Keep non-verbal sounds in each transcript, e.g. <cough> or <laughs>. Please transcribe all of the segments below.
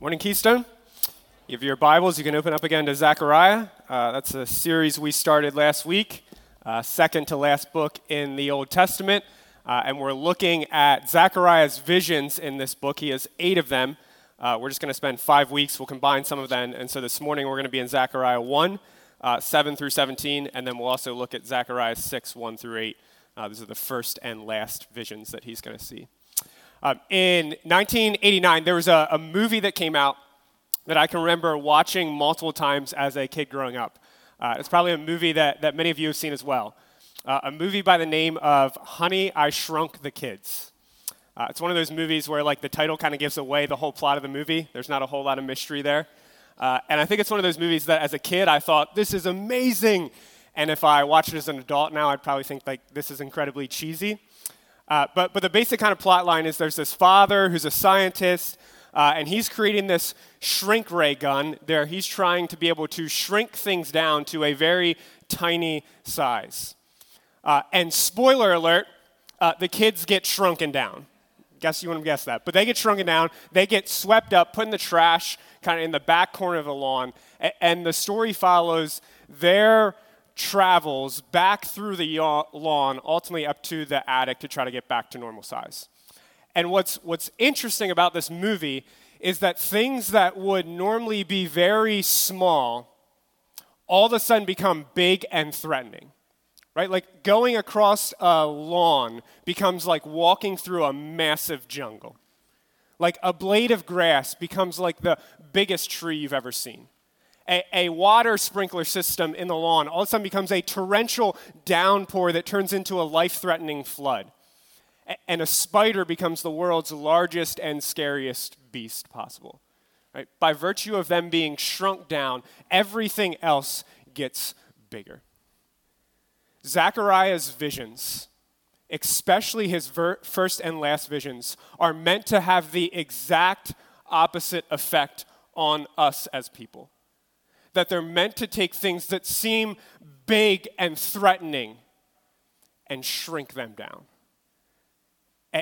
Morning, Keystone. If you your Bibles, you can open up again to Zechariah. Uh, that's a series we started last week, uh, second to last book in the Old Testament. Uh, and we're looking at Zechariah's visions in this book. He has eight of them. Uh, we're just going to spend five weeks. We'll combine some of them. And so this morning we're going to be in Zechariah 1, uh, 7 through 17. And then we'll also look at Zechariah 6, 1 through 8. Uh, these are the first and last visions that he's going to see. Um, in 1989, there was a, a, movie that came out that I can remember watching multiple times as a kid growing up. Uh, it's probably a movie that, that many of you have seen as well. Uh, a movie by the name of Honey, I Shrunk the Kids. Uh, it's one of those movies where like the title kind of gives away the whole plot of the movie. There's not a whole lot of mystery there. Uh, and I think it's one of those movies that as a kid I thought, this is amazing. And if I watch it as an adult now, I'd probably think like this is incredibly cheesy. Uh, but, but the basic kind of plot line is there's this father who's a scientist, uh, and he's creating this shrink ray gun. There, he's trying to be able to shrink things down to a very tiny size. Uh, and spoiler alert, uh, the kids get shrunken down. Guess you wouldn't guess that. But they get shrunken down, they get swept up, put in the trash, kind of in the back corner of the lawn. And the story follows their travels back through the lawn, ultimately up to the attic to try to get back to normal size. And what's, what's interesting about this movie is that things that would normally be very small all of a sudden become big and threatening. Right? Like going across a lawn becomes like walking through a massive jungle. Like a blade of grass becomes like the biggest tree you've ever seen a, a, water sprinkler system in the lawn all of a sudden becomes a torrential downpour that turns into a life threatening flood. A, and a spider becomes the world's largest and scariest beast possible. Right? By virtue of them being shrunk down, everything else gets bigger. Zechariah's visions, especially his ver- first and last visions, are meant to have the exact opposite effect on us as people that they're meant to take things that seem big and threatening and shrink them down.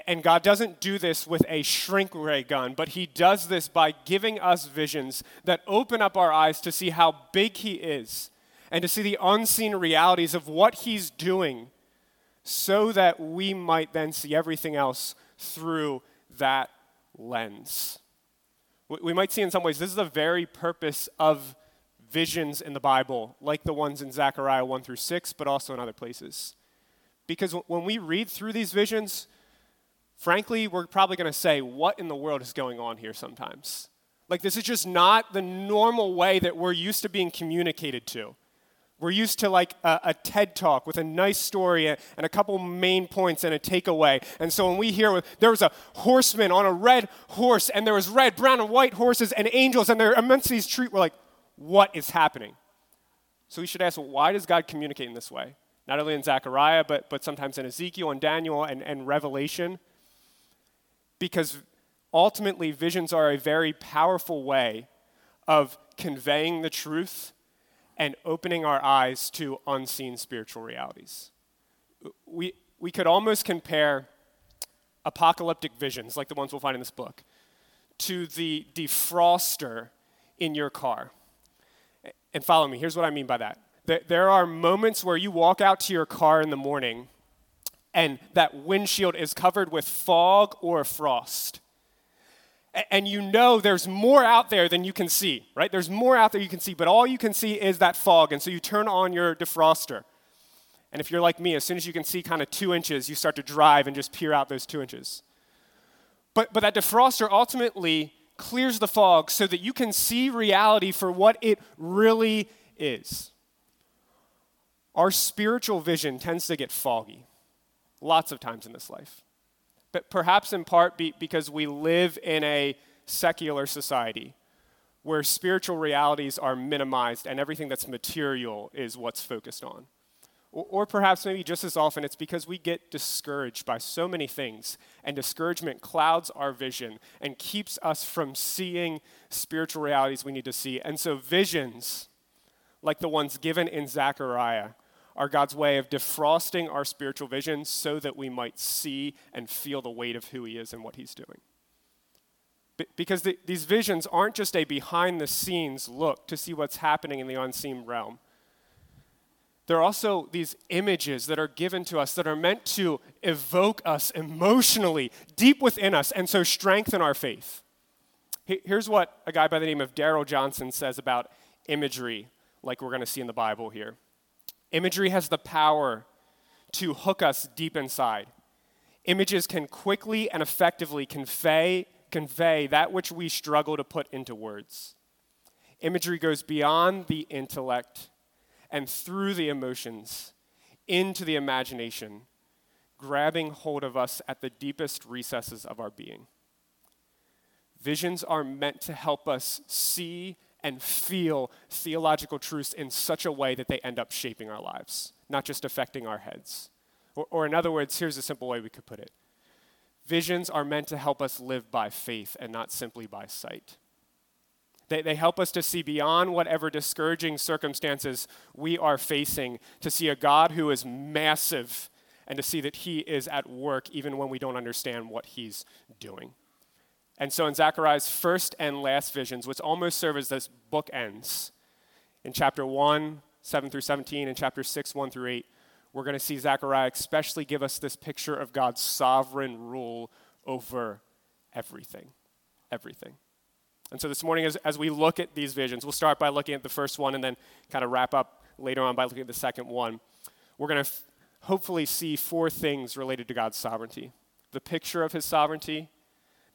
And God doesn't do this with a shrink ray gun, but He does this by giving us visions that open up our eyes to see how big He is and to see the unseen realities of what He's doing so that we might then see everything else through that lens. We might see in some ways this is the very purpose of visions in the Bible, like the ones in Zechariah 1 through 6, but also in other places. Because when we read through these visions, frankly, we're probably going to say, What in the world is going on here sometimes? Like, this is just not the normal way that we're used to being communicated to. We're used to like a, a, TED talk with a nice story and, a couple main points and a takeaway. And so when we hear there was a horseman on a red horse and there was red, brown, and white horses and angels and they're amongst these trees, we're like, what is happening. So we should ask, well, why does God communicate in this way? Not only in Zechariah, but, but sometimes in Ezekiel and Daniel and, and Revelation. Because ultimately, visions are a very powerful way of conveying the truth and opening our eyes to unseen spiritual realities. We, we could almost compare apocalyptic visions, like the ones we'll find in this book, to the defroster in your car. And follow me. Here's what I mean by that. There are moments where you walk out to your car in the morning and that windshield is covered with fog or frost. And you know there's more out there than you can see, right? There's more out there you can see, but all you can see is that fog. And so you turn on your defroster. And if you're like me, as soon as you can see kind of two inches, you start to drive and just peer out those two inches. But, but that defroster ultimately clears the fog so that you can see reality for what it really is. Our spiritual vision tends to get foggy lots of times in this life. But perhaps in part be, because we live in a secular society where spiritual realities are minimized and everything that's material is what's focused on. Or, or, perhaps maybe just as often, it's because we get discouraged by so many things, and discouragement clouds our vision and keeps us from seeing spiritual realities we need to see. And so, visions, like the ones given in Zechariah, are God's way of defrosting our spiritual vision so that we might see and feel the weight of who He is and what He's doing. because the, these visions aren't just a behind the scenes look to see what's happening in the unseen realm. There are also these images that are given to us that are meant to evoke us emotionally, deep within us, and so strengthen our faith. Here's what a guy by the name of Daryl Johnson says about imagery, like we're going to see in the Bible here. Imagery has the power to hook us deep inside. Images can quickly and effectively convey, convey that which we struggle to put into words. Imagery goes beyond the intellect and through the emotions into the imagination, grabbing hold of us at the deepest recesses of our being. Visions are meant to help us see and feel theological truths in such a way that they end up shaping our lives, not just affecting our heads. Or, or, in other words, here's a simple way we could put it Visions are meant to help us live by faith and not simply by sight. They, they help us to see beyond whatever discouraging circumstances we are facing, to see a God who is massive and to see that He is at work even when we don't understand what He's doing. And so in Zechariah's first and last visions, which almost serve as this bookends, in chapter 1, 7 through 17, and chapter 6, 1 through 8, we're going to see Zechariah especially give us this picture of God's sovereign rule over everything. Everything. And so this morning, as, as we look at these visions, we'll start by looking at the first one and then kind of wrap up later on by looking at the second one. We're going to f- hopefully see four things related to God's sovereignty the picture of his sovereignty,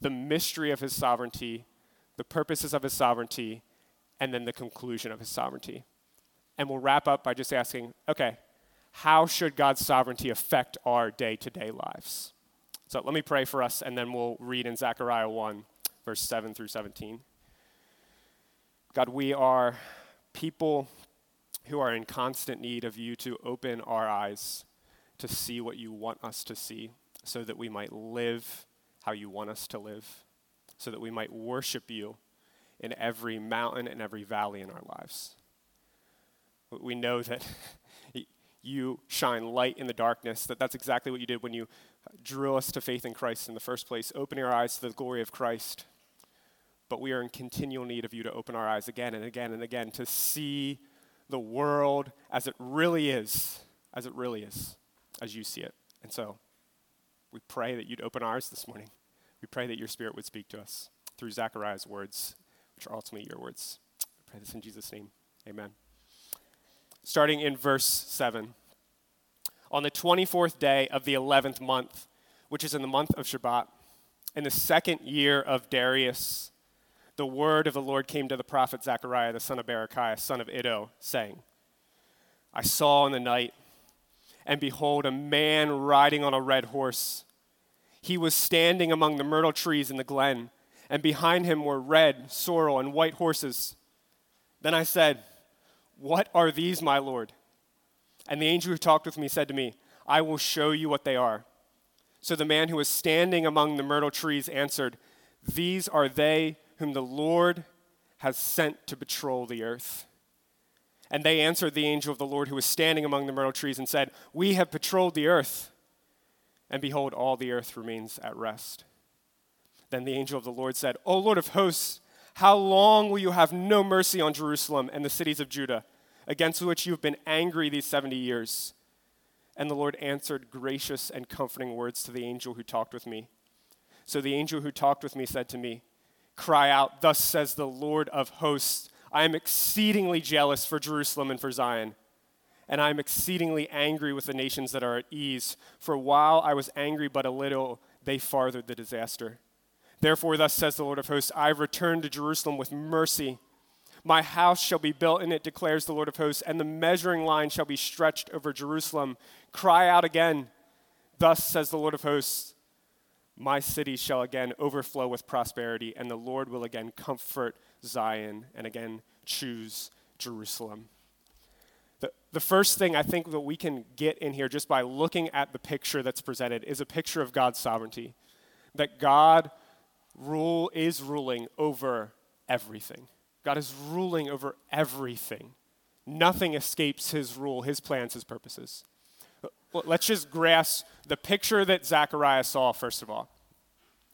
the mystery of his sovereignty, the purposes of his sovereignty, and then the conclusion of his sovereignty. And we'll wrap up by just asking okay, how should God's sovereignty affect our day to day lives? So let me pray for us, and then we'll read in Zechariah 1 verse 7 through 17. God, we are people who are in constant need of you to open our eyes to see what you want us to see so that we might live how you want us to live, so that we might worship you in every mountain and every valley in our lives. We know that <laughs> you shine light in the darkness, that that's exactly what you did when you drew us to faith in Christ in the first place, opening our eyes to the glory of Christ but we are in continual need of you to open our eyes again and again and again to see the world as it really is, as it really is, as you see it. And so we pray that you'd open ours this morning. We pray that your spirit would speak to us through Zechariah's words, which are ultimately your words. I pray this in Jesus' name. Amen. Starting in verse 7. On the 24th day of the 11th month, which is in the month of Shebat, in the second year of Darius, the word of the Lord came to the prophet Zechariah, the son of Berechiah, son of Iddo, saying, I saw in the night, and behold, a man riding on a red horse. He was standing among the myrtle trees in the glen, and behind him were red, sorrel, and white horses. Then I said, What are these, my Lord? And the angel who talked with me said to me, I will show you what they are. So the man who was standing among the myrtle trees answered, These are they whom the Lord has sent to patrol the earth. And they answered the angel of the Lord who was standing among the myrtle trees and said, We have patrolled the earth, and behold, all the earth remains at rest. Then the angel of the Lord said, O Lord of hosts, how long will you have no mercy on Jerusalem and the cities of Judah, against which you have been angry these 70 years? And the Lord answered gracious and comforting words to the angel who talked with me. So the angel who talked with me said to me, cry out, Thus says the Lord of hosts, I am exceedingly jealous for Jerusalem and for Zion. And I am exceedingly angry with the nations that are at ease. For while I was angry but a little, they farthered the disaster. Therefore, thus says the Lord of hosts I have returned to Jerusalem with mercy. My house shall be built in it, declares the Lord of hosts, and the measuring line shall be stretched over Jerusalem. Cry out again. Thus says the Lord of hosts my city shall again overflow with prosperity, and the Lord will again comfort Zion and again choose Jerusalem. The, the first thing I think that we can get in here just by looking at the picture that's presented is a picture of God's sovereignty. That God rule is ruling over everything. God is ruling over everything. Nothing escapes his rule, his plans, his purposes let's just grasp the picture that Zechariah saw, first of all.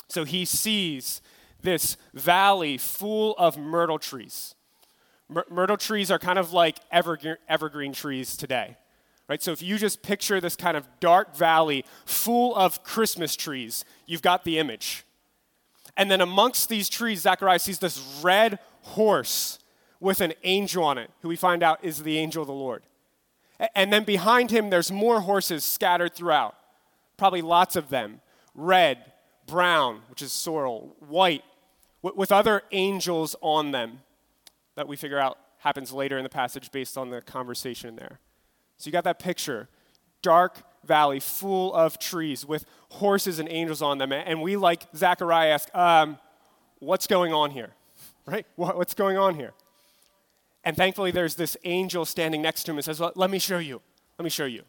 So he sees this valley full of myrtle trees. Myr- myrtle trees are kind of like evergreen, evergreen trees today. Right? So if you just picture this kind of dark valley full of Christmas trees, you've got the image. And then amongst these trees, Zechariah sees this red horse with an angel on it, who we find out is the angel of the Lord. And then behind him, there's more horses scattered throughout, probably lots of them red, brown, which is sorrel, white, with other angels on them that we figure out happens later in the passage based on the conversation there. So you got that picture dark valley full of trees with horses and angels on them. And we, like Zechariah, ask, um, What's going on here? <laughs> Right? What's going on here? And thankfully, there's this angel standing next to him and says, well, Let me show you. Let me show you.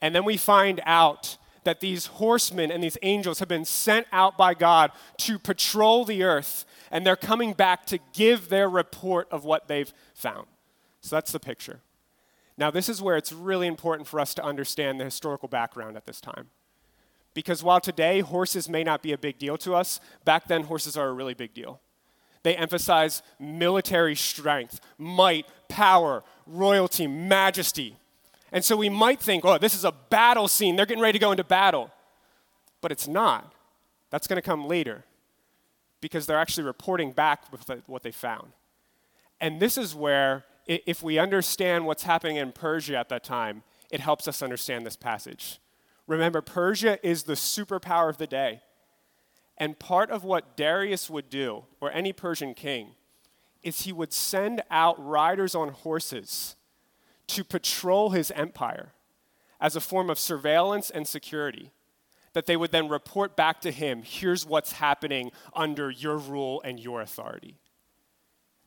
And then we find out that these horsemen and these angels have been sent out by God to patrol the earth, and they're coming back to give their report of what they've found. So that's the picture. Now, this is where it's really important for us to understand the historical background at this time. Because while today horses may not be a big deal to us, back then horses are a really big deal. They emphasize military strength, might, power, royalty, majesty. And so we might think, oh, this is a battle scene. They're getting ready to go into battle. But it's not. That's going to come later because they're actually reporting back with what they found. And this is where, if we understand what's happening in Persia at that time, it helps us understand this passage. Remember, Persia is the superpower of the day. And part of what Darius would do, or any Persian king, is he would send out riders on horses to patrol his empire as a form of surveillance and security. That they would then report back to him here's what's happening under your rule and your authority.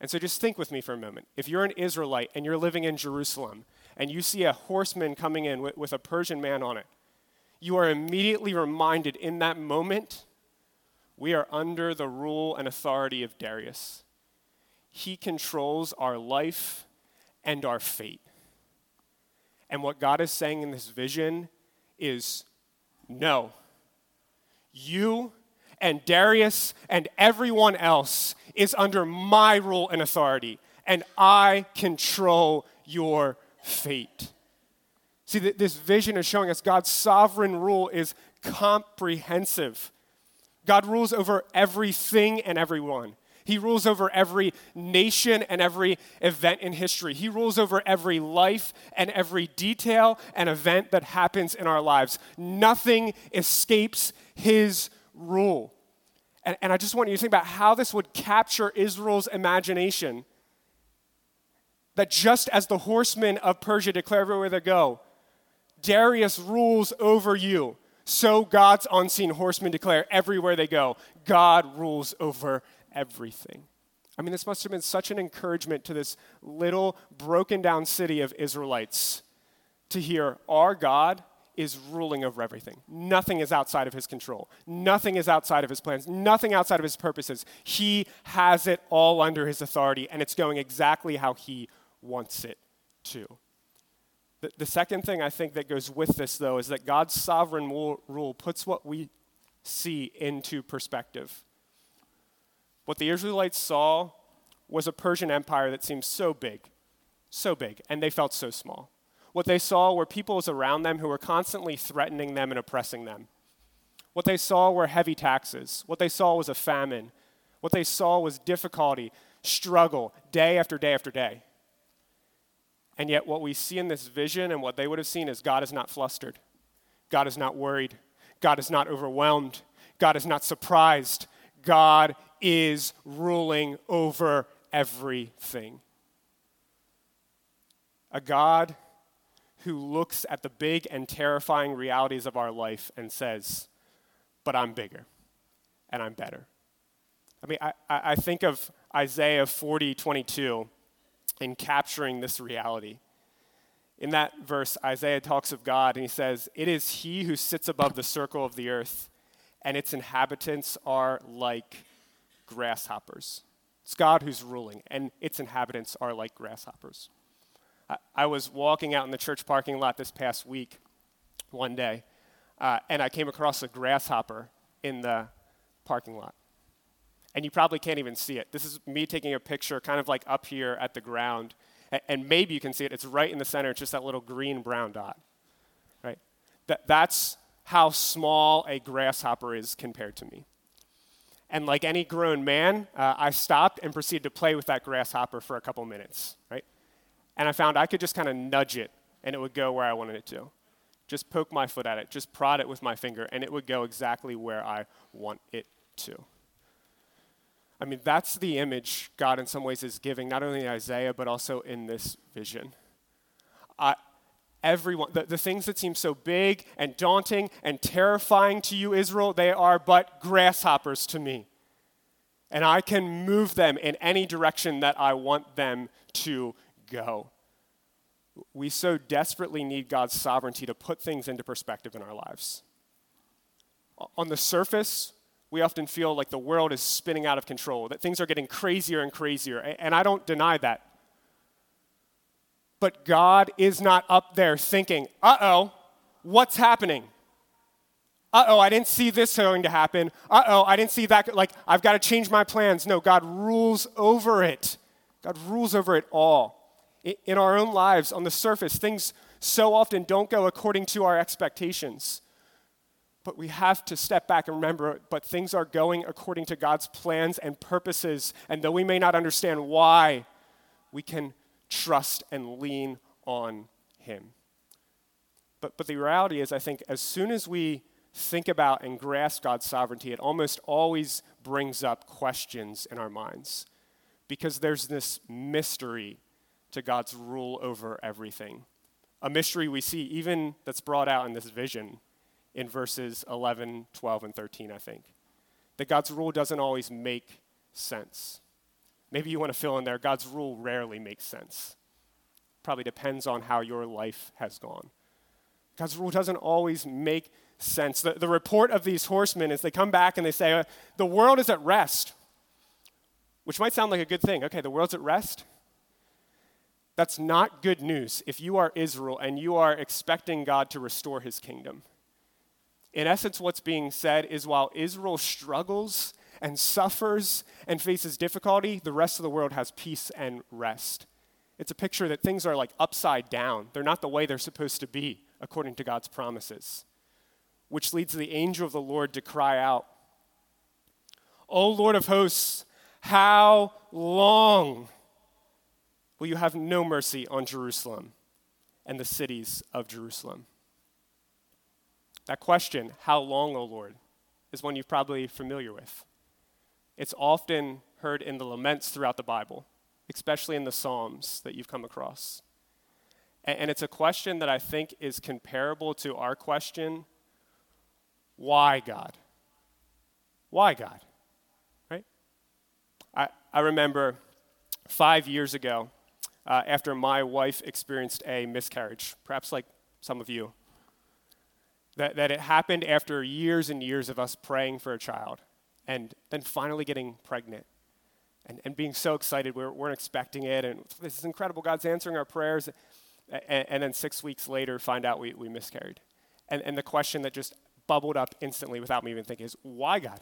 And so just think with me for a moment. If you're an Israelite and you're living in Jerusalem and you see a horseman coming in with, with a Persian man on it, you are immediately reminded in that moment we are under the rule and authority of Darius. He controls our life and our fate. And what God is saying in this vision is no. You and Darius and everyone else is under my rule and authority, and I control your fate. See, this vision is showing us God's sovereign rule is comprehensive. God rules over everything and everyone. He rules over every nation and every event in history. He rules over every life and every detail and event that happens in our lives. Nothing escapes his rule. And, and I just want you to think about how this would capture Israel's imagination. That just as the horsemen of Persia declare everywhere they go, Darius rules over you. So God's unseen horsemen declare everywhere they go, God rules over everything. I mean, this must have been such an encouragement to this little broken down city of Israelites to hear our God is ruling over everything. Nothing is outside of his control. Nothing is outside of his plans. Nothing outside of his purposes. He has it all under his authority, and it's going exactly how he wants it to. The, the second thing I think that goes with this, though, is that God's sovereign rule puts what we see into perspective. What the Israelites saw was a Persian empire that seemed so big, so big, and they felt so small. What they saw were peoples around them who were constantly threatening them and oppressing them. What they saw were heavy taxes. What they saw was a famine. What they saw was difficulty, struggle, day after day after day. And yet, what we see in this vision and what they would have seen is God is not flustered. God is not worried. God is not overwhelmed. God is not surprised. God is ruling over everything. A God who looks at the big and terrifying realities of our life and says, But I'm bigger and I'm better. I mean, I, I think of Isaiah 40 22 in capturing this reality. In that verse, Isaiah talks of God and he says, It is he who sits above the circle of the earth, and its inhabitants are like grasshoppers. It's God who's ruling, and its inhabitants are like grasshoppers. I, I was walking out in the church parking lot this past week, one day, uh, and I came across a grasshopper in the parking lot. And you probably can't even see it. This is me taking a picture kind of like up here at the ground, and maybe you can see it. It's right in the center, it's just that little green brown dot, right? That, that's how small a grasshopper is compared to me. And like any grown man, uh, I stopped and proceeded to play with that grasshopper for a couple minutes, right? And I found I could just kind of nudge it and it would go where I wanted it to. Just poke my foot at it, just prod it with my finger, and it would go exactly where I want it to. I mean, that's the image God, in some ways, is giving, not only in Isaiah, but also in this vision. Uh, everyone, the, the things that seem so big and daunting and terrifying to you, Israel, they are but grasshoppers to me. And I can move them in any direction that I want them to go. We so desperately need God's sovereignty to put things into perspective in our lives. On the surface, we often feel like the world is spinning out of control, that things are getting crazier and crazier, and I don't deny that. But God is not up there thinking, uh oh, what's happening? Uh oh, I didn't see this going to happen. Uh oh, I didn't see that. Like, I've got to change my plans. No, God rules over it. God rules over it all. In our own lives, on the surface, things so often don't go according to our expectations. But we have to step back and remember, but things are going according to God's plans and purposes. And though we may not understand why, we can trust and lean on Him. But, but the reality is, I think, as soon as we think about and grasp God's sovereignty, it almost always brings up questions in our minds. Because there's this mystery to God's rule over everything. A mystery we see even that's brought out in this vision in verses 11, 12, and 13, I think. That God's rule doesn't always make sense. Maybe you want to fill in there God's rule rarely makes sense. Probably depends on how your life has gone. God's rule doesn't always make sense. The, the report of these horsemen is they come back and they say, uh, The world is at rest, which might sound like a good thing. Okay, the world's at rest. That's not good news if you are Israel and you are expecting God to restore his kingdom. In essence, what's being said is while Israel struggles and suffers and faces difficulty, the rest of the world has peace and rest. It's a picture that things are like upside down. They're not the way they're supposed to be according to God's promises, which leads the angel of the Lord to cry out, O Lord of hosts, how long will you have no mercy on Jerusalem and the cities of Jerusalem? That question, how long, O Lord, is one you're probably familiar with. It's often heard in the laments throughout the Bible, especially in the Psalms that you've come across. And it's a question that I think is comparable to our question why God? Why God? Right? I, I remember five years ago, uh, after my wife experienced a miscarriage, perhaps like some of you, that, that it happened after years and years of us praying for a child and then finally getting pregnant and, and being so excited. We weren't expecting it, and this is incredible. God's answering our prayers. And, and then six weeks later, find out we, we miscarried. And, and the question that just bubbled up instantly without me even thinking is, why, God?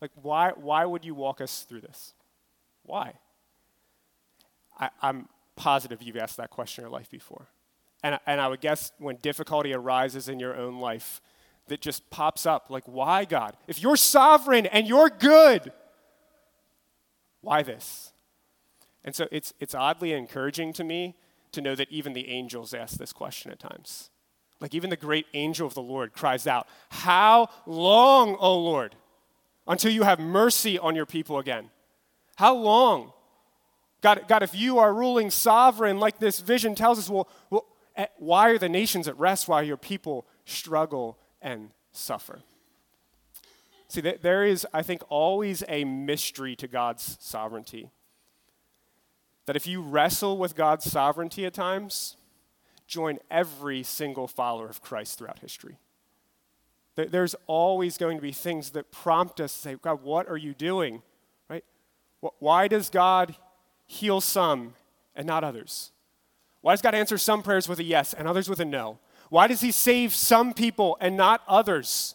Like, why, why would you walk us through this? Why? I, I'm positive you've asked that question in your life before. And, and I would guess when difficulty arises in your own life, that just pops up like, why, God? If you're sovereign and you're good, why this? And so it's, it's oddly encouraging to me to know that even the angels ask this question at times. Like, even the great angel of the Lord cries out, How long, O Lord, until you have mercy on your people again? How long? God, God, if you are ruling sovereign, like this vision tells us, well, well why are the nations at rest while your people struggle and suffer? See, there is, I think, always a mystery to God's sovereignty. That if you wrestle with God's sovereignty at times, join every single follower of Christ throughout history. There's always going to be things that prompt us to say, God, what are you doing? Right? Why does God heal some and not others? Why does God answer some prayers with a yes and others with a no? Why does He save some people and not others?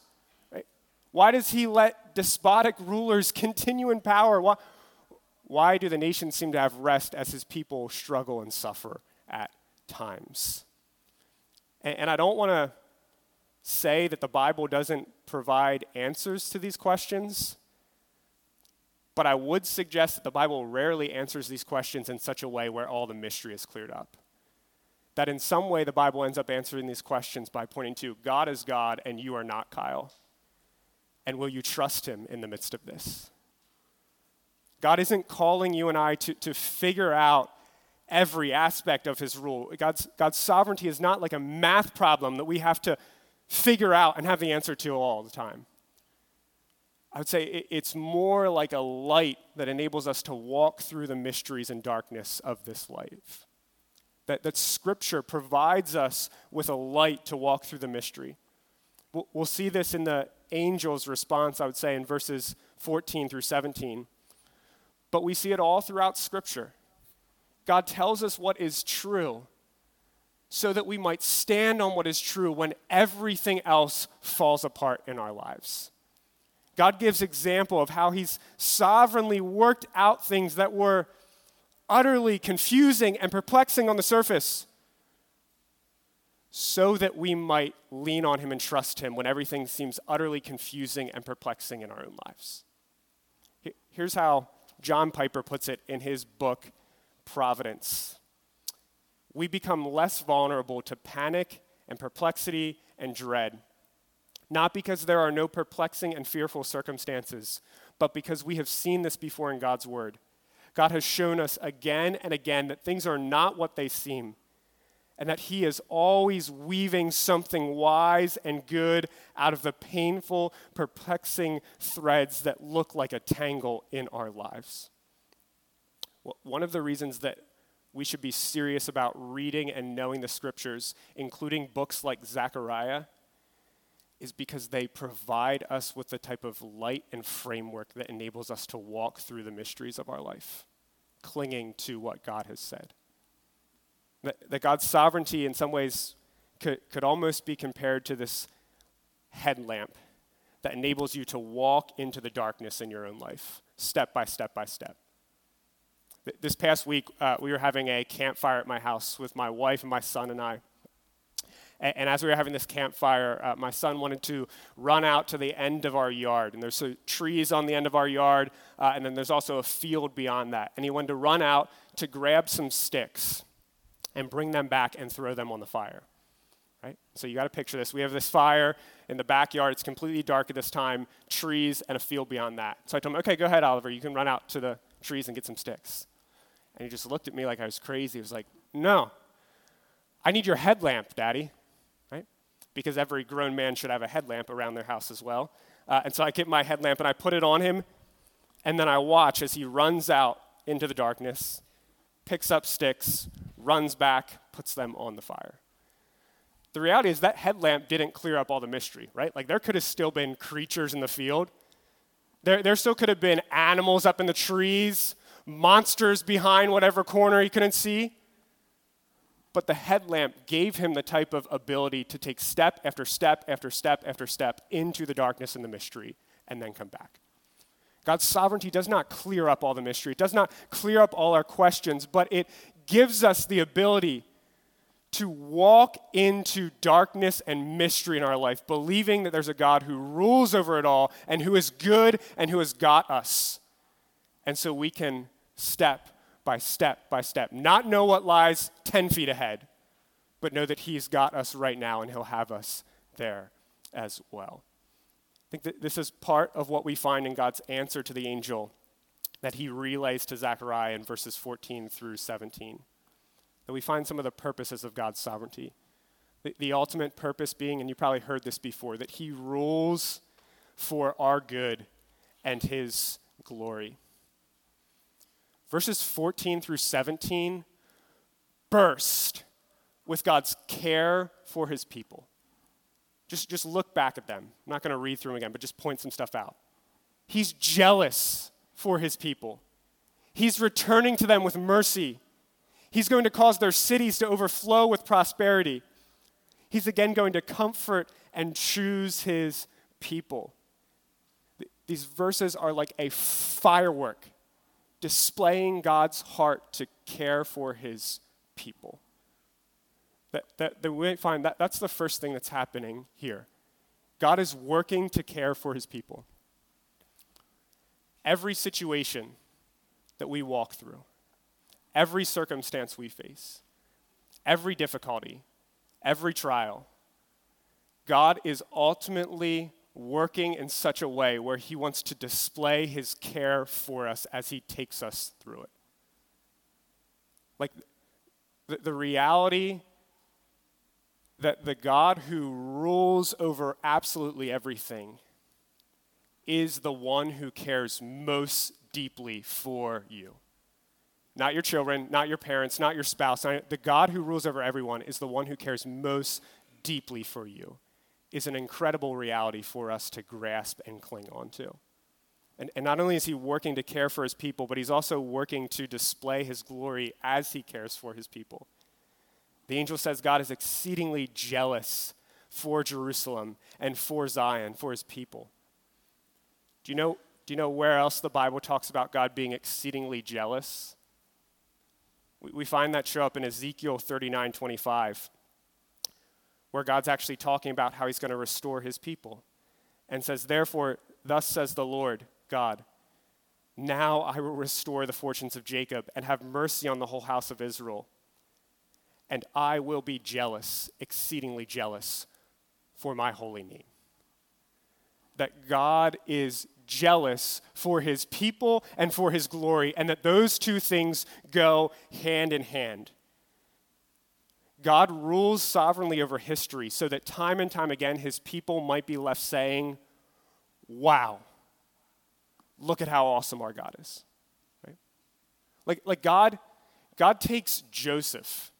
Right? Why does He let despotic rulers <laughs> continue in power? Why, why do the nations seem to have rest as his people struggle and suffer at times? And, and I don't want to say that the Bible doesn't provide answers to these questions, but I would suggest that the Bible rarely answers these questions in such a way where all the mystery is cleared up. That in some way the Bible ends up answering these questions by pointing to God is God and you are not Kyle. And will you trust him in the midst of this? God isn't calling you and I to, to figure out every aspect of his rule. God's, God's sovereignty is not like a math problem that we have to figure out and have the answer to all the time. I would say it's more like a light that enables us to walk through the mysteries and darkness of this life. That, that Scripture provides us with a light to walk through the mystery. We'll, we'll see this in the angel's response, I would say, in verses 14 through 17. But we see it all throughout Scripture. God tells us what is true so that we might stand on what is true when everything else falls apart in our lives. God gives example of how he's sovereignly worked out things that were utterly confusing and perplexing on the surface so that we might lean on him and trust him when everything seems utterly confusing and perplexing in our own lives. Here's how John Piper puts it in his book, Providence. We become less vulnerable to panic and perplexity and dread, not because there are no perplexing and fearful circumstances, but because we have seen this before in God's Word. God has shown us again and again that things are not what they seem and that He is always weaving something wise and good out of the painful, perplexing threads that look like a tangle in our lives. Well, one of the reasons that we should be serious about reading and knowing the scriptures, including books like Zechariah, is because they provide us with the type of light and framework that enables us to walk through the mysteries of our life, clinging to what God has said. That, that God's sovereignty, in some ways, could, could almost be compared to this headlamp that enables you to walk into the darkness in your own life, step by step by step. This past week, uh, we were having a campfire at my house with my wife and my son and I. And, and as we were having this campfire, uh, my son wanted to run out to the end of our yard. And there's trees on the end of our yard, uh, and then there's also a field beyond that. And he wanted to run out to grab some sticks and bring them back and throw them on the fire. Right? So you got to picture this. We have this fire in the backyard. It's completely dark at this time, trees and a field beyond that. So I told him, okay, go ahead, Oliver. You can run out to the trees and get some sticks. And he just looked at me like I was crazy. He was like, no, I need your headlamp, Daddy. Because every grown man should have a headlamp around their house as well. Uh, and so I get my headlamp and I put it on him. And then I watch as he runs out into the darkness, picks up sticks, runs back, puts them on the fire. The reality is that headlamp didn't clear up all the mystery, right? Like there could have still been creatures in the field. There, there still could have been animals up in the trees, monsters behind whatever corner he couldn't see. But the headlamp gave him the type of ability to take step after step after step after step into the darkness and the mystery and then come back. God's sovereignty does not clear up all the mystery, it does not clear up all our questions, but it gives us the ability to walk into darkness and mystery in our life, believing that there's a God who rules over it all and who is good and who has got us. And so we can step by step by step, not know what lies 10 feet ahead, but know that He's got us right now and He'll have us there as well. I think that this is part of what we find in God's answer to the angel that he relays to Zechariah in verses 14 through 17. That we find some of the purposes of God's sovereignty. The, the ultimate purpose being, and you probably heard this before, that he rules for our good and his glory. Verses 14 through 17 burst with God's care for his people. Just, just look back at them. I'm not going to read through them again, but just point some stuff out. He's jealous for his people. He's returning to them with mercy. He's going to cause their cities to overflow with prosperity. He's again going to comfort and choose his people. these verses are like a firework displaying God's heart to care for his people. That, that, that we find that that's the first thing that's happening here. God is working to care for his people. Every situation that we walk through, every circumstance we face, every difficulty, every trial, God is ultimately working in such a way where he wants to display his care for us as he takes us through it. Like the, the reality that the God who rules over absolutely everything is the one who cares most deeply for you. Not your children, not your parents, not your spouse. Not, the God who rules over everyone is the one who cares most deeply for you is an incredible reality for us to grasp and cling on to. And, and not only is he working to care for his people, but he's also working to display his glory as he cares for his people. The angel says God is exceedingly jealous for Jerusalem and for Zion, for his people. Do you know, do you know where else the Bible talks about God being exceedingly jealous? We, we find that show up in Ezekiel 39 25 where God's actually talking about how he's going to restore his people. And says, Therefore, thus says the Lord God, now I will restore the fortunes of Jacob and have mercy on the whole house of Israel. And I will be jealous, exceedingly jealous, for my holy name. That God is jealous for his people and for his glory, and that those two things go hand in hand. God rules sovereignly over history so that time and time again his people might be left saying, Wow, look at how awesome our God is. Right? Like, like God, God takes Joseph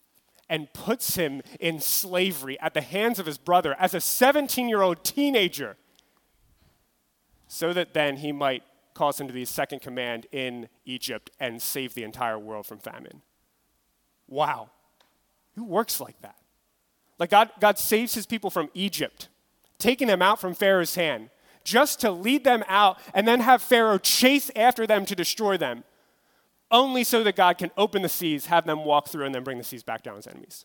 and puts him in slavery at the hands of his brother as a 17 year old teenager so that then he might cause him to be second command in Egypt and save the entire world from famine. Wow. Who works like that? Like God, God saves his people from Egypt, taking them out from Pharaoh's hand, just to lead them out and then have Pharaoh chase after them to destroy them, only so that God can open the seas, have them walk through, and then bring the seas back down his enemies.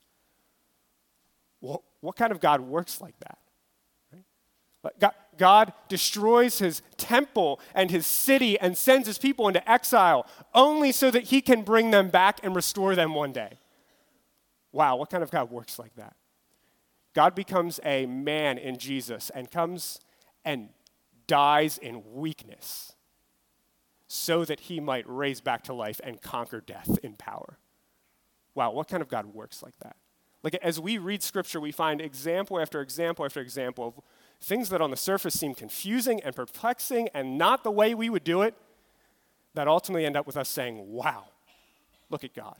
Well, what kind of God works like that? God, God destroys his temple and his city and sends his people into exile only so that he can bring them back and restore them one day. Wow, what kind of God works like that? God becomes a man in Jesus and comes and dies in weakness so that he might raise back to life and conquer death in power. Wow, what kind of God works like that? Like, as we read scripture, we find example after example after example of things that on the surface seem confusing and perplexing and not the way we would do it, that ultimately end up with us saying, Wow, look at God.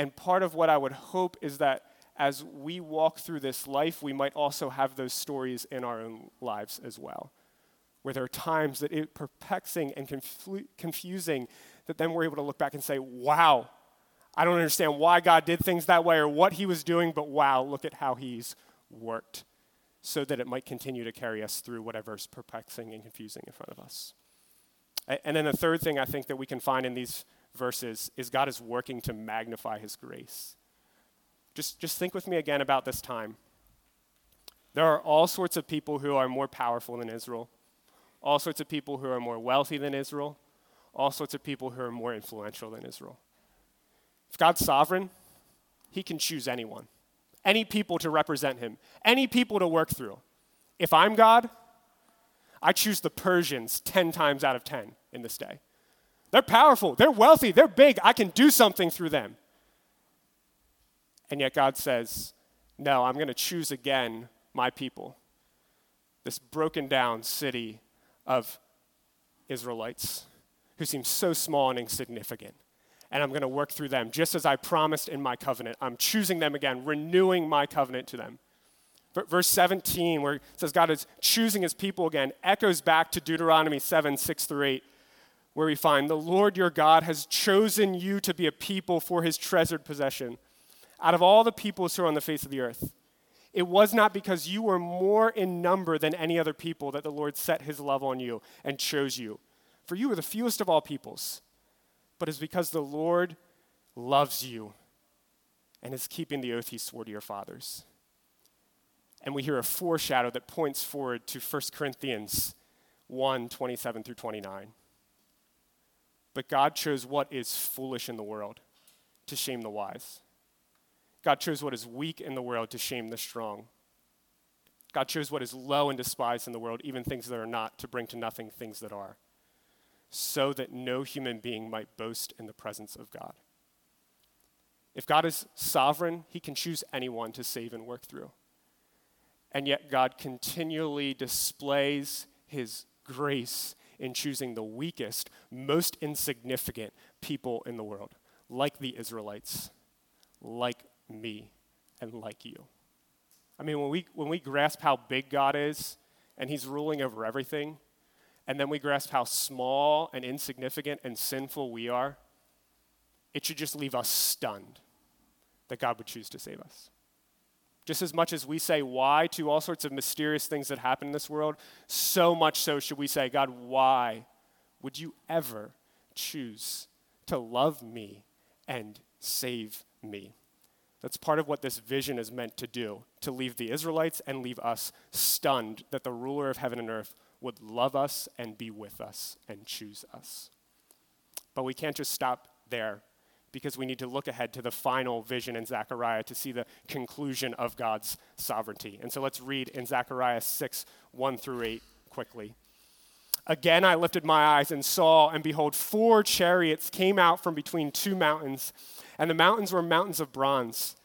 And part of what I would hope is that as we walk through this life, we might also have those stories in our own lives as well, where there are times that it's perplexing and confu- confusing that then we're able to look back and say, wow, I don't understand why God did things that way or what he was doing, but wow, look at how he's worked so that it might continue to carry us through whatever's perplexing and confusing in front of us. And then the third thing I think that we can find in these verses is God is working to magnify his grace. Just, just think with me again about this time. There are all sorts of people who are more powerful than Israel, all sorts of people who are more wealthy than Israel, all sorts of people who are more influential than Israel. If God's sovereign, he can choose anyone, any people to represent him, any people to work through. If I'm God, I choose the Persians 10 times out of 10 in this day. They're powerful, they're wealthy, they're big. I can do something through them. And yet God says, No, I'm going to choose again my people, this broken down city of Israelites who seem so small and insignificant. And I'm going to work through them just as I promised in my covenant. I'm choosing them again, renewing my covenant to them. Verse 17, where it says God is choosing his people again, echoes back to Deuteronomy 7 6 through 8 where we find the Lord your God has chosen you to be a people for his treasured possession out of all the peoples who are on the face of the earth. It was not because you were more in number than any other people that the Lord set his love on you and chose you. For you were the fewest of all peoples. But it's because the Lord loves you and is keeping the oath he swore to your fathers. And we hear a foreshadow that points forward to 1 Corinthians 1 27 through 29. But God chose what is foolish in the world to shame the wise. God chose what is weak in the world to shame the strong. God chose what is low and despised in the world, even things that are not, to bring to nothing things that are, so that no human being might boast in the presence of God. If God is sovereign, he can choose anyone to save and work through. And yet, God continually displays his grace in choosing the weakest, most insignificant people in the world, like the Israelites, like me, and like you. I mean, when we, when we grasp how big God is and he's ruling over everything, and then we grasp how small and insignificant and sinful we are, it should just leave us stunned that God would choose to save us. Just as much as we say why to all sorts of mysterious things that happen in this world, so much so should we say, God, why would you ever choose to love me and save me? That's part of what this vision is meant to do to leave the Israelites and leave us stunned that the ruler of heaven and earth would love us and be with us and choose us. But we can't just stop there because we need to look ahead to the final vision in Zechariah to see the conclusion of God's sovereignty. And so let's read in Zechariah 6 1 through 8 quickly. Again, I lifted my eyes and saw, and behold, four chariots came out from between two mountains, and the mountains were mountains of bronze.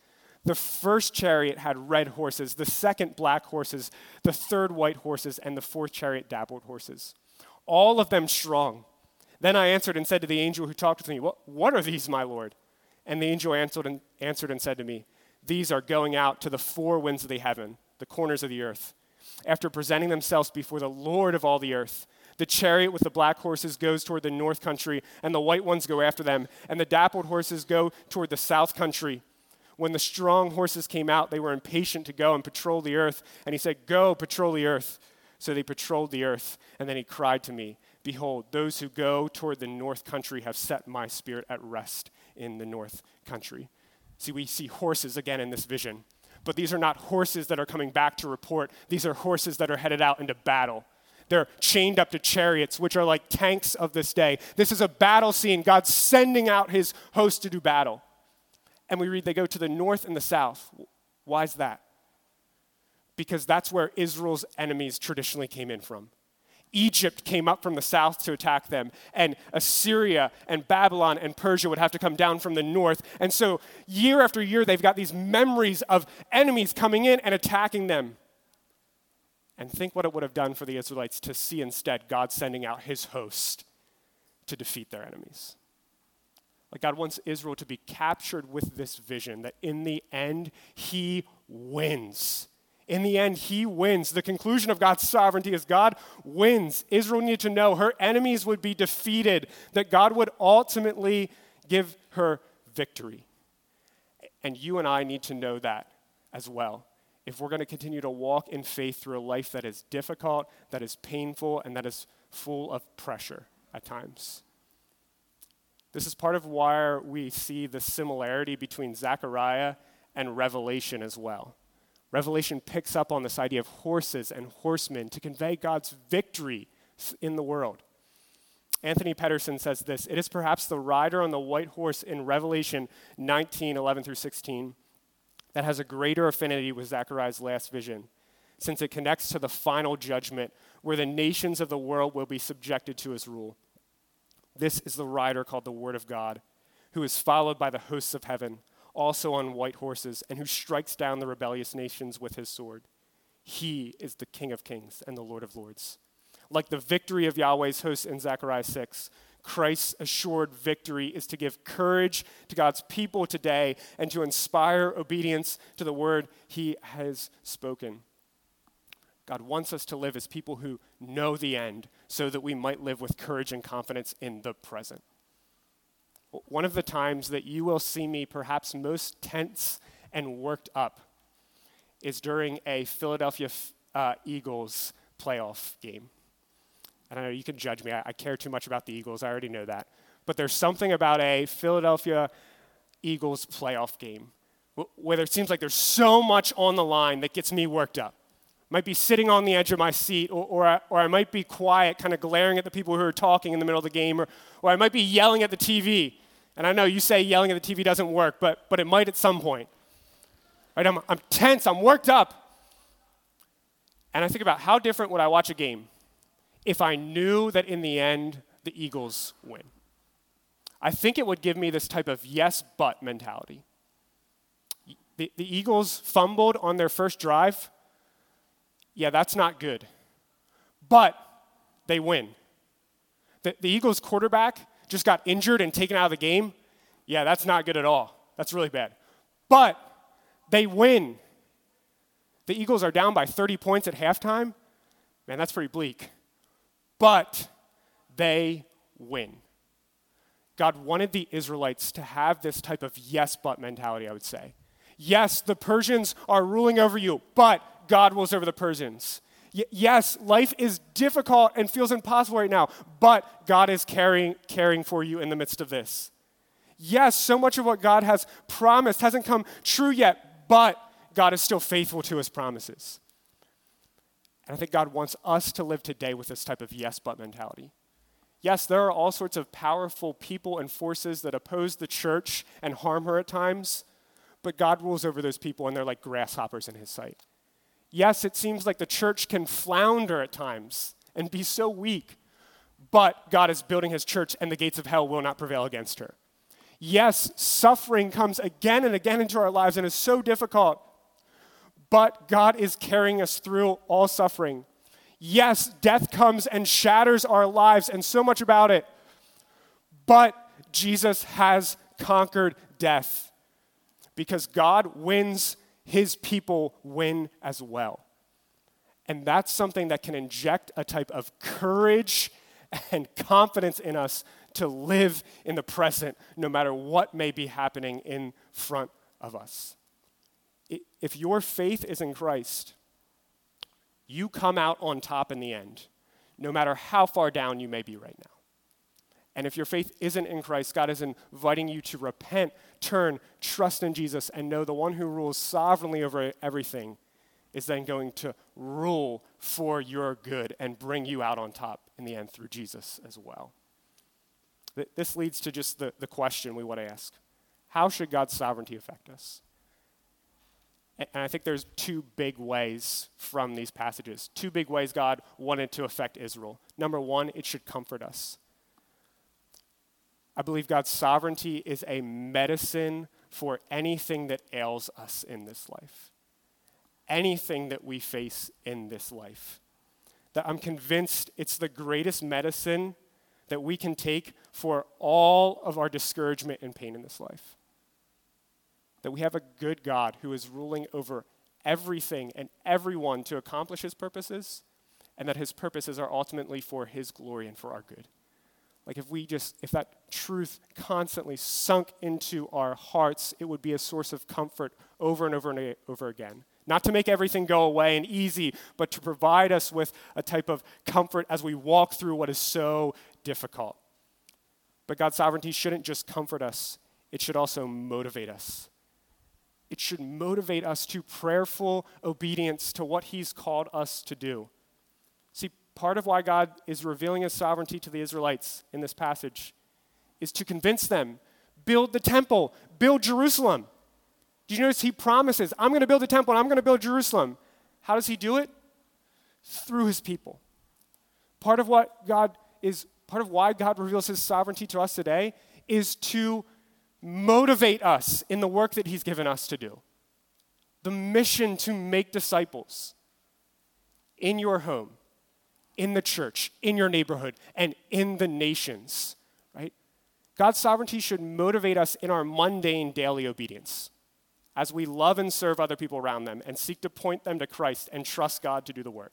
The first chariot had red horses, the second black horses, the third white horses, and the fourth chariot dappled horses. All of them strong. Then I answered and said to the angel who talked with me, What, what are these, my Lord? And the angel answered and, answered and said to me, These are going out to the four winds of the heaven, the corners of the earth. After presenting themselves before the Lord of all the earth, the chariot with the black horses goes toward the north country, and the white ones go after them, and the dappled horses go toward the south country. When the strong horses came out, they were impatient to go and patrol the earth. And he said, Go, patrol the earth. So they patrolled the earth, and then he cried to me, Behold, those who go toward the north country have set my spirit at rest in the north country. See, we see horses again in this vision, but these are not horses that are coming back to report. These are horses that are headed out into battle. They're chained up to chariots, which are like tanks of this day. This is a battle scene. God's sending out his host to do battle. And we read they go to the north and the south. Why is that? Because that's where Israel's enemies traditionally came in from. Egypt came up from the south to attack them, and Assyria and Babylon and Persia would have to come down from the north. And so, year after year, they've got these memories of enemies coming in and attacking them. And think what it would have done for the Israelites to see instead God sending out his host to defeat their enemies. Like God wants Israel to be captured with this vision that in the end, he wins in the end, he wins. The conclusion of God's sovereignty is God wins. Israel needed to know her enemies would be defeated, that God would ultimately give her victory. And you and I need to know that as well. If we're going to continue to walk in faith through a life that is difficult, that is painful, and that is full of pressure at times. This is part of why we see the similarity between Zechariah and Revelation as well. Revelation picks up on this idea of horses and horsemen to convey God's victory in the world. Anthony Petterson says this It is perhaps the rider on the white horse in Revelation 19 11 through 16 that has a greater affinity with Zechariah's last vision, since it connects to the final judgment where the nations of the world will be subjected to his rule. This is the rider called the Word of God, who is followed by the hosts of heaven also on white horses, and who strikes down the rebellious nations with his sword. He is the King of kings and the Lord of lords. Like the victory of Yahweh's hosts in Zechariah 6, Christ's assured victory is to give courage to God's people today and to inspire obedience to the word he has spoken. God wants us to live as people who know the end so that we might live with courage and confidence in the present one of the times that you will see me perhaps most tense and worked up is during a Philadelphia uh, Eagles playoff game. I don't know, you can judge me. I, I care too much about the Eagles. I already know that. But there's something about a Philadelphia Eagles playoff game where it seems like there's so much on the line that gets me worked up. Might be sitting on the edge of my seat, or, or, I, or I might be quiet, kind of glaring at the people who are talking in the middle of the game, or, or I might be yelling at the TV. And I know you say yelling at the TV doesn't work, but, but it might at some point. Right? I'm, I'm tense, I'm worked up. And I think about how different would I watch a game if I knew that in the end the Eagles win? I think it would give me this type of yes, but mentality. The, the Eagles fumbled on their first drive. Yeah, that's not good. But they win. The, the Eagles quarterback just got injured and taken out of the game. Yeah, that's not good at all. That's really bad. But they win. The Eagles are down by 30 points at halftime. Man, that's pretty bleak. But they win. God wanted the Israelites to have this type of yes but mentality, I would say. Yes, the Persians are ruling over you, but God rules over the Persians. Y- yes, life is difficult and feels impossible right now, but God is caring, caring for you in the midst of this. Yes, so much of what God has promised hasn't come true yet, but God is still faithful to his promises. And I think God wants us to live today with this type of yes but mentality. Yes, there are all sorts of powerful people and forces that oppose the church and harm her at times, but God rules over those people and they're like grasshoppers in his sight. Yes, it seems like the church can flounder at times and be so weak, but God is building his church and the gates of hell will not prevail against her. Yes, suffering comes again and again into our lives and is so difficult, but God is carrying us through all suffering. Yes, death comes and shatters our lives and so much about it, but Jesus has conquered death because God wins, his people win as well. And that's something that can inject a type of courage and confidence in us to live in the present no matter what may be happening in front of us. If your faith is in Christ, you come out on top in the end, no matter how far down you may be right now. And if your faith isn't in Christ, God is inviting you to repent, turn, trust in Jesus, and know the one who rules sovereignly over everything is then going to rule for your good and bring you out on top in the end through Jesus as well. This leads to just the, the question we want to ask How should God's sovereignty affect us? And I think there's two big ways from these passages. Two big ways God wanted to affect Israel. Number one, it should comfort us. I believe God's sovereignty is a medicine for anything that ails us in this life, anything that we face in this life. That I'm convinced it's the greatest medicine that we can take for all of our discouragement and pain in this life that we have a good God who is ruling over everything and everyone to accomplish his purposes, and that his purposes are ultimately for his glory and for our good. Like if we just, if that truth constantly sunk into our hearts, it would be a source of comfort over and over and over again. Not to make everything go away and easy, but to provide us with a type of comfort as we walk through what is so difficult. But God's sovereignty shouldn't just comfort us, it should also motivate us it should motivate us to prayerful obedience to what He's called us to do. See, part of why God is revealing His sovereignty to the Israelites in this passage is to convince them build the temple, build Jerusalem. Do you notice He promises, I'm going to build a temple and I'm going to build Jerusalem? How does He do it? Through His people. Part of what God is, part of why God reveals His sovereignty to us today is to motivate us in the work that He's given us to do. The mission to make disciples in your home, in the church, in your neighborhood, and in the nations, right? God's sovereignty should motivate us in our mundane daily obedience as we love and serve other people around them and seek to point them to Christ and trust God to do the work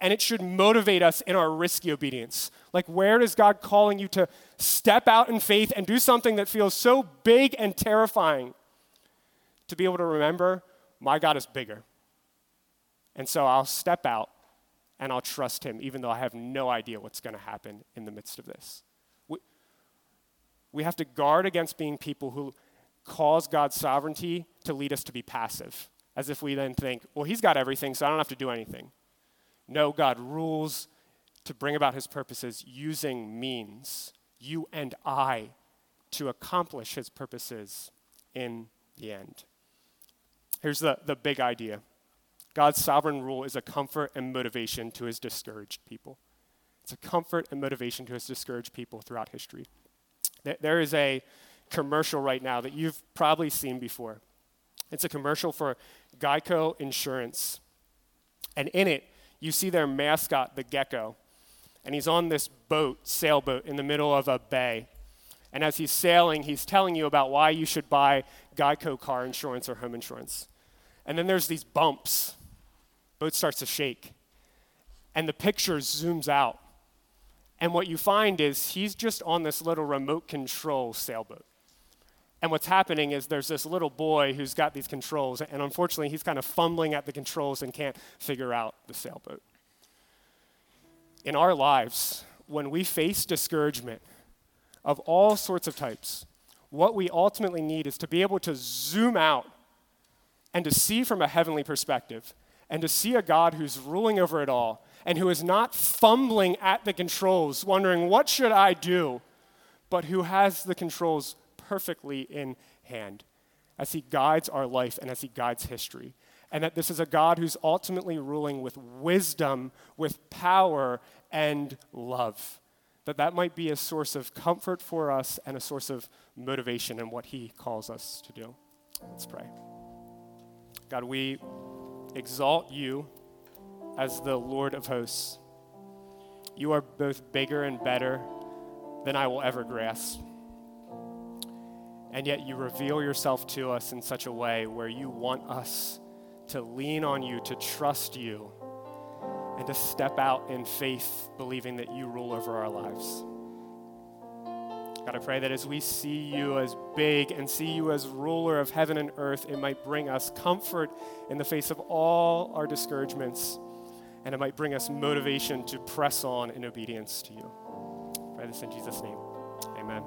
and it should motivate us in our risky obedience. Like, where is God calling you to step out in faith and do something that feels so big and terrifying? To be able to remember, my God is bigger. And so I'll step out and I'll trust him, even though I have no idea what's going to happen in the midst of this. We, we have to guard against being people who cause God's sovereignty to lead us to be passive, as if we then think, well, he's got everything, so I don't have to do anything. No, God rules to bring about his purposes using means, you and I, to accomplish his purposes in the end. Here's the, the big idea God's sovereign rule is a comfort and motivation to his discouraged people. It's a comfort and motivation to his discouraged people throughout history. There is a commercial right now that you've probably seen before. It's a commercial for Geico Insurance. And in it, you see their mascot, the gecko. And he's on this boat, sailboat, in the middle of a bay. And as he's sailing, he's telling you about why you should buy Geico car insurance or home insurance. And then there's these bumps boat starts to shake. And the picture zooms out. And what you find is he's just on this little remote control sailboat. And what's happening is there's this little boy who's got these controls, and unfortunately, he's kind of fumbling at the controls and can't figure out the sailboat. In our lives, when we face discouragement of all sorts of types, what we ultimately need is to be able to zoom out and to see from a heavenly perspective and to see a God who's ruling over it all and who is not fumbling at the controls, wondering, what should I do? But who has the controls perfectly in hand as he guides our life and as he guides history. And that this is a God who's ultimately ruling with wisdom, with power, and love. That that might be a source of comfort for us and a source of motivation in what he calls us to do. Let's pray. God, we exalt you as the Lord of hosts. You are both bigger and better than I will ever grasp. And yet you reveal yourself to us in such a way where you want us to lean on you, to trust you, and to step out in faith, believing that you rule over our lives. God, I pray that as we see you as big and see you as ruler of heaven and earth, it might bring us comfort in the face of all our discouragements, and it might bring us motivation to press on in obedience to you. I pray this in Jesus' name. Amen.